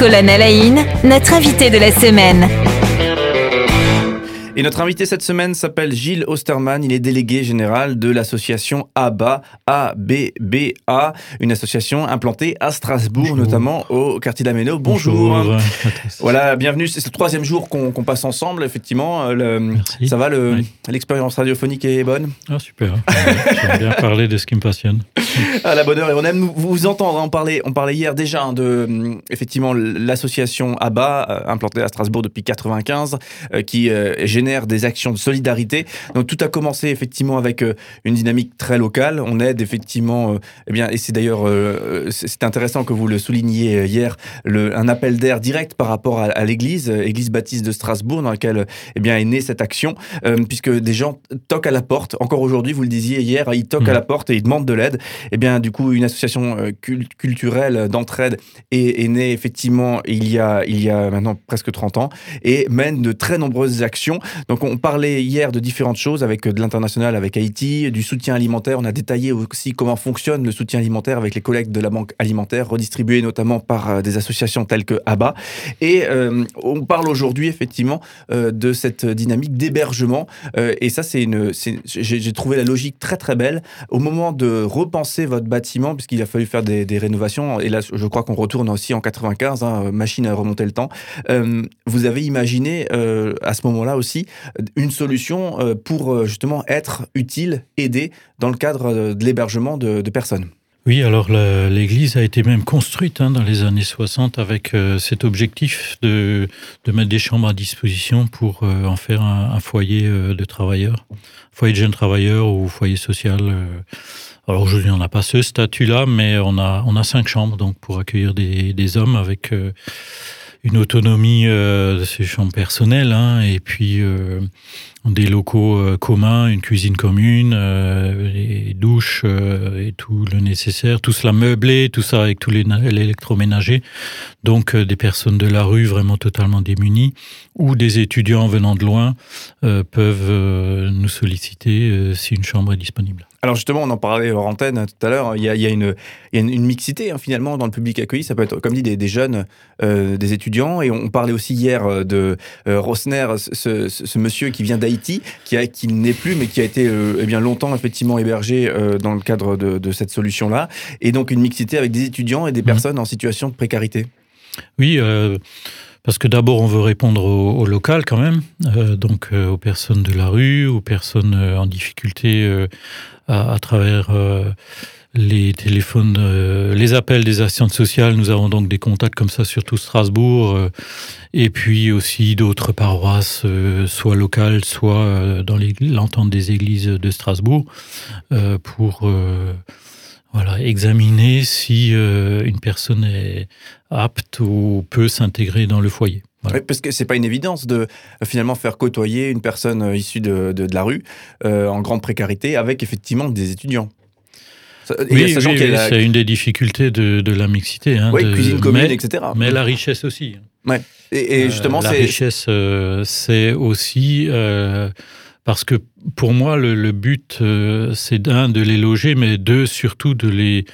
Colonel Aïn, notre invité de la semaine. Et notre invité cette semaine s'appelle Gilles Osterman. Il est délégué général de l'association ABA, A-B-B-A, une association implantée à Strasbourg, notamment au quartier d'Améno. Bonjour. Bonjour. Voilà, bienvenue. C'est le troisième jour qu'on passe ensemble, effectivement. Euh, Le- Merci. ça va, le- Oui. l'expérience radiophonique est bonne? Ah, super. J'aime bien parler de ce qui me passionne. À la bonne heure. Et on aime vous, entendre. hein. On parlait, on parlait hier déjà hein, de, hum, effectivement, l'association ABA, euh, implantée à Strasbourg depuis 95, euh, qui euh, génère des actions de solidarité. Donc tout a commencé effectivement avec euh, une dynamique très locale. On aide effectivement, euh, eh bien, et c'est d'ailleurs, euh, c'est intéressant que vous le souligniez hier, le, un appel d'air direct par rapport à, à l'église, église baptiste de Strasbourg, dans laquelle, eh bien, est née cette action, puisque des gens toquent à la porte. Encore aujourd'hui, vous le disiez hier, ils toquent à Mhm. la porte et ils demandent de l'aide. Eh bien, du coup, une association cul- culturelle d'entraide est, est née effectivement il y, a, il y a maintenant presque 30 ans et mène de très nombreuses actions. Donc, on parlait hier de différentes choses avec euh, de l'international, avec Haïti, du soutien alimentaire. On a détaillé aussi comment fonctionne le soutien alimentaire avec les collectes de la banque alimentaire, redistribués notamment par euh, des associations telles que ABA. Et euh, on parle aujourd'hui effectivement de cette dynamique d'hébergement. Et ça, c'est une, j'ai trouvé la logique très très belle au moment de repenser votre bâtiment, puisqu'il a fallu faire des, rénovations, et là je crois qu'on retourne aussi en 95, hein, machine à remonter le temps, vous avez imaginé à ce moment-là aussi une solution euh, pour euh, justement être utile, aider dans le cadre euh, de l'hébergement de, personnes. Oui, alors l'église a été même construite hein, dans les années 60 avec euh, cet objectif de, mettre des chambres à disposition pour euh, en faire un, foyer euh, de travailleurs, foyer de jeunes travailleurs ou foyer social. euh. Alors aujourd'hui, on n'a pas ce statut-là, mais on a, on a cinq chambres donc pour accueillir des, des hommes avec euh, une autonomie euh, de ces chambres personnelles hein, et puis euh, des locaux euh, communs, une cuisine commune, euh, les douches euh, et tout le nécessaire, tout cela meublé, tout ça avec tous les na- l'électroménager. Donc euh, des personnes de la rue vraiment totalement démunies ou des étudiants venant de loin peuvent nous solliciter si une chambre est disponible. Alors justement, on en parlait hors antenne tout à l'heure, il y a, une, une, mixité hein, finalement dans le public accueilli, ça peut être comme dit des, jeunes, des étudiants, et on parlait aussi hier de Rosner, ce, ce- monsieur qui vient d'Haïti, qui, n'est plus, mais qui a été euh, eh bien longtemps effectivement hébergé euh, dans le cadre de, de cette solution-là, et donc une mixité avec des étudiants et des Mhm. personnes en situation de précarité. Oui, euh, parce que d'abord on veut répondre au, au local quand même, euh, donc euh, aux personnes de la rue, aux personnes euh, en difficulté à, à travers les téléphones, euh, les appels des assistantes sociales. Nous avons donc des contacts comme ça sur tout Strasbourg, euh, et puis aussi d'autres paroisses, euh, soit locales, soit euh, dans l'entente des églises de Strasbourg, pour voilà, examiner si une personne est apte ou peut s'intégrer dans le foyer. Parce que c'est pas une évidence de finalement faire côtoyer une personne issue de, de, de la rue en grande précarité avec effectivement des étudiants. Et Oui, la- c'est une des difficultés de, de la mixité. Hein, oui, de- cuisine commune, mais, etc. mais la richesse aussi. Et, et justement, Euh, la richesse, euh, c'est aussi euh, parce que pour moi, le, but, euh, c'est d'un de les loger, mais deux surtout de les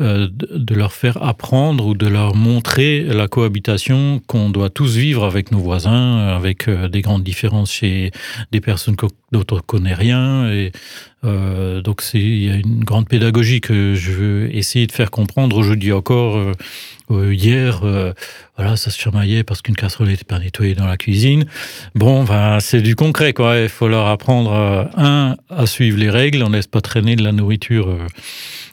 euh, de leur faire apprendre ou de leur montrer la cohabitation qu'on doit tous vivre avec nos voisins, avec euh, des grandes différences chez des personnes dont on ne connaît rien. Et, donc il y a une grande pédagogie que je veux essayer de faire comprendre aujourd'hui encore. Euh, hier, euh, voilà, ça se chamaillait parce qu'une casserole n'était pas nettoyée dans la cuisine. Bon, ben, c'est du concret, quoi. Il faut leur apprendre, euh, un, à suivre les règles. On ne laisse pas traîner de la nourriture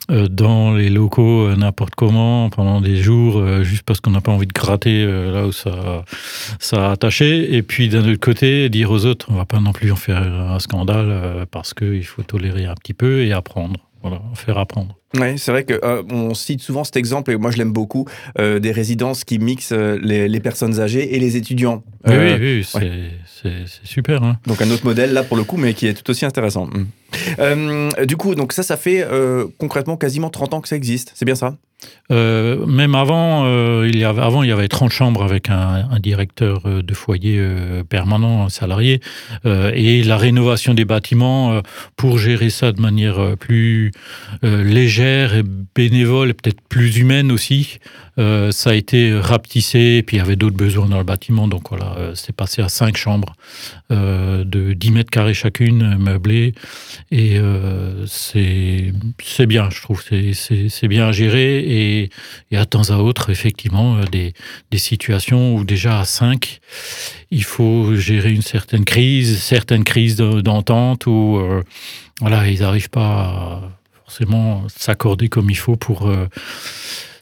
dans les locaux n'importe comment pendant des jours, juste parce qu'on n'a pas envie de gratter là où ça, ça a attaché. Et puis, d'un autre côté, dire aux autres, on va pas non plus en faire un scandale parce qu'il faut tolérer un petit peu et apprendre. Voilà, faire apprendre. Oui, c'est vrai que euh, on cite souvent cet exemple, et moi je l'aime beaucoup, euh, des résidences qui mixent euh, les, les personnes âgées et les étudiants. Oui, oui, oui, c'est super. Hein. Donc un autre modèle là pour le coup, mais qui est tout aussi intéressant. Euh, du coup, donc ça, ça fait concrètement quasiment 30 ans que ça existe, c'est bien ça? Euh, même avant, euh, il y avait, avant, il y avait 30 chambres avec un, directeur euh, de foyer permanent, un salarié, et la rénovation des bâtiments pour gérer ça de manière plus légère et bénévole, et peut-être plus humaine aussi. Ça a été rapetissé, et puis il y avait d'autres besoins dans le bâtiment. Donc voilà, c'est passé à cinq chambres de 10 mètres carrés chacune, meublées. Et c'est bien, je trouve. C'est- bien géré. Et, à temps à autre, effectivement, euh, des, des situations où déjà à 5, il faut gérer une certaine crise, certaines crises de- d'entente où euh, voilà, ils n'arrivent pas à forcément s'accorder comme il faut pour euh,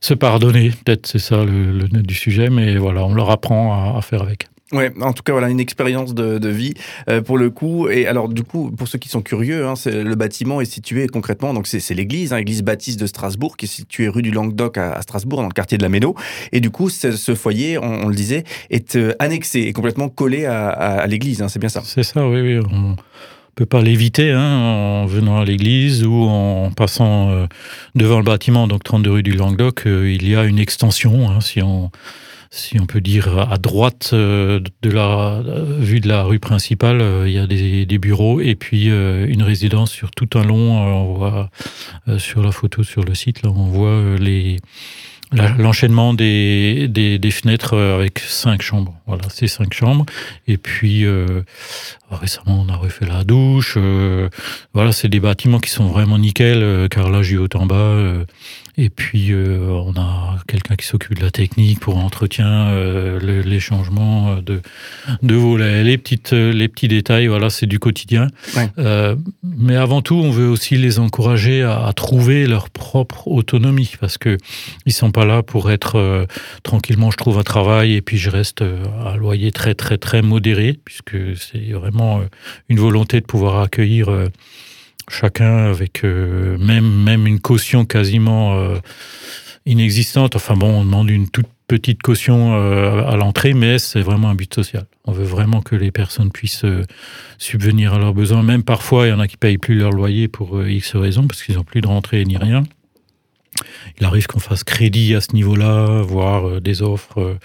se pardonner. Peut-être c'est ça le, le du sujet, mais voilà, on leur apprend à faire avec. Ouais, en tout cas, voilà une expérience de, vie euh, pour le coup. Et alors, du coup, pour ceux qui sont curieux, hein, le bâtiment est situé concrètement, donc c'est l'église, hein, l'église baptiste de Strasbourg, qui est située rue du Languedoc à, Strasbourg, dans le quartier de la Méno. Et du coup, ce, foyer, on, le disait, est euh, annexé et complètement collé à, l'église. hein, c'est bien ça. C'est ça, oui, oui. On peut pas l'éviter hein, en venant à l'église ou en passant euh, devant le bâtiment, donc 32 rue du Languedoc. il y a une extension, si on si on peut dire à droite euh, de la euh, vue de la rue principale, euh, il y a des, bureaux et puis une résidence sur tout un long. on voit sur la photo sur le site, là, on voit les l'enchaînement des, des, des fenêtres avec cinq chambres. Voilà, c'est cinq chambres. Et puis euh, récemment, on a refait la douche. euh, voilà, c'est des bâtiments qui sont vraiment nickel. euh, carrelage du haut en bas. euh, et puis on a quelqu'un qui s'occupe de la technique pour entretien, le- les changements de, de volets, les petites, les petits détails. Voilà, c'est du quotidien. Ouais. Mais avant tout, on veut aussi les encourager à, à trouver leur propre autonomie parce que ils sont pas là pour être tranquillement. Je trouve un travail et puis je reste à loyer très très très modéré puisque c'est vraiment euh, une volonté de pouvoir accueillir euh, chacun avec euh, même même une caution quasiment inexistante. Enfin bon, on demande une toute petite caution à l'entrée, mais c'est vraiment un but social. On veut vraiment que les personnes puissent subvenir à leurs besoins. Même parfois, il y en a qui payent plus leur loyer pour X raisons, parce qu'ils n'ont plus de rentrée ni rien. Il arrive qu'on fasse crédit à ce niveau-là, voire euh, des offres, euh,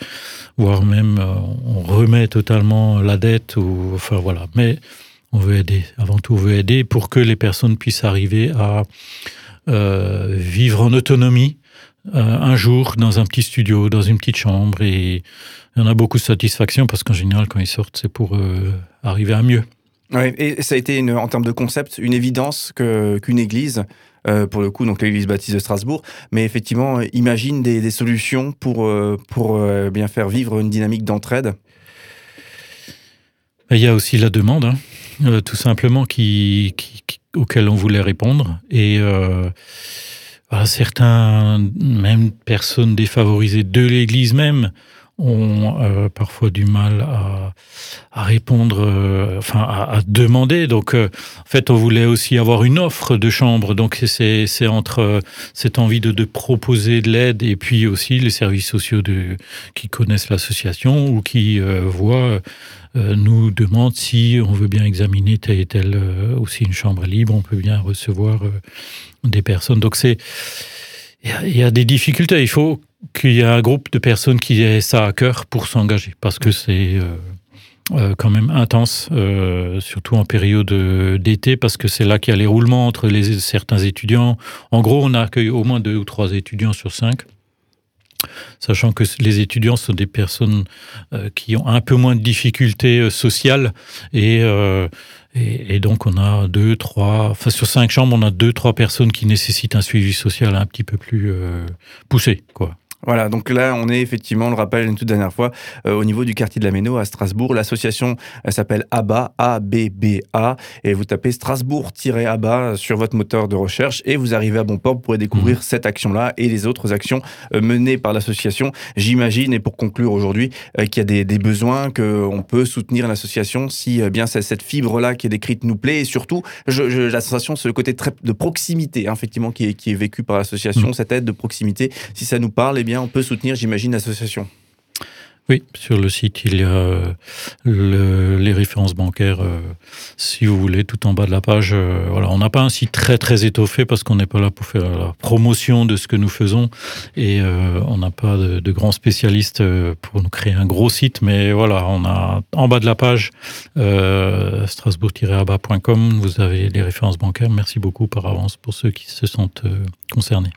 voire même euh, on remet totalement la dette. Enfin voilà. Mais on veut aider. Avant tout, on veut aider pour que les personnes puissent arriver à vivre en autonomie un jour dans un petit studio, dans une petite chambre. Et en a beaucoup de satisfaction parce qu'en général, quand ils sortent, c'est pour arriver à mieux. Et ça a été, en termes de concept, une évidence qu'une église, euh, pour le coup, donc l'église baptiste de Strasbourg, mais effectivement, imagine des, solutions pour, euh, pour euh, bien faire vivre une dynamique d'entraide. Il y a aussi la demande, hein, tout simplement, qui, auquel on voulait répondre. Et voilà, certains, même personnes défavorisées de l'Église même, ont euh, parfois du mal à, à répondre, euh, enfin à, à demander. Donc, euh, en fait, on voulait aussi avoir une offre de chambre. Donc, c'est entre euh, cette envie de, de proposer de l'aide et puis aussi les services sociaux de, qui connaissent l'association ou qui euh, voient euh, nous demandent si on veut bien examiner telle et telle aussi une chambre libre, on peut bien recevoir des personnes. Donc c'est il y a- des difficultés. Il faut qu'il y ait un groupe de personnes qui aient ça à cœur pour s'engager parce que c'est euh, euh, quand même intense, euh, surtout en période d'été, parce que c'est là qu'il y a les roulements entre les, certains étudiants. En gros, on accueille au moins deux ou trois étudiants sur cinq. Sachant que les étudiants sont des personnes qui ont un peu moins de difficultés sociales et, et, donc on a deux, trois, enfin sur cinq chambres, on a deux, trois personnes qui nécessitent un suivi social un petit peu plus euh, poussé, quoi. Voilà, donc là, on est effectivement, on le rappelle une toute dernière fois, euh, au niveau du quartier de la Méno à Strasbourg. L'association elle s'appelle ABBA, A-B-B-A, et vous tapez Strasbourg-ABBA sur votre moteur de recherche et vous arrivez à bon port. Pourrez découvrir cette action-là et les autres actions euh, menées par l'association. J'imagine, et pour conclure aujourd'hui, euh, qu'il y a des, des besoins, qu'on peut soutenir l'association si bien cette fibre-là qui est décrite nous plaît et surtout, je, je, la sensation, c'est le côté très de proximité, hein, effectivement, qui est, qui est vécu par l'association, cette aide de proximité. Si ça nous parle, on peut soutenir, j'imagine, l'association. Oui, sur le site, il y a le- les références bancaires, euh, si vous voulez, tout en bas de la page. euh, voilà, on n'a pas un site très très étoffé parce qu'on n'est pas là pour faire la promotion de ce que nous faisons et euh, on n'a pas de, de grands spécialistes pour nous créer un gros site. Mais voilà, on a en bas de la page strasbourg-abat.com, vous avez les références bancaires. Merci beaucoup par avance pour ceux qui se sentent concernés.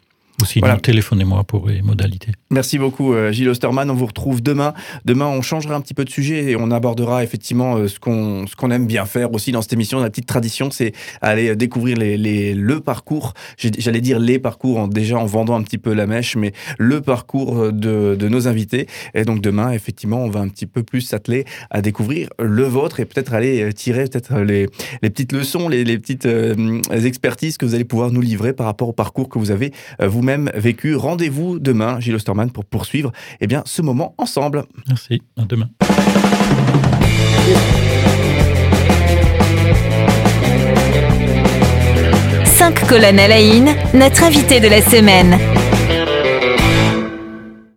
Sinon, Voilà. téléphonez-moi pour les modalités. Merci beaucoup euh, Gilles Osterman. On vous retrouve demain. Demain, on changera un petit peu de sujet et on abordera effectivement euh, ce qu'on qu'on aime bien faire aussi dans cette émission. La petite tradition, c'est aller découvrir les, les- le parcours. J'allais dire les parcours en, déjà en vendant un petit peu la mèche, mais le parcours de, de nos invités. Et donc demain, effectivement, on va un petit peu plus s'atteler à découvrir le vôtre et peut-être aller euh, tirer peut-être les, les petites leçons, les, les petites euh, expertises que vous allez pouvoir nous livrer par rapport au parcours que vous avez euh, vous-même vécu. Rendez-vous demain, Gilles Osterman, pour poursuivre eh bien, ce moment ensemble. Merci. À demain. Cinq colonnes à la in, notre invité de la semaine.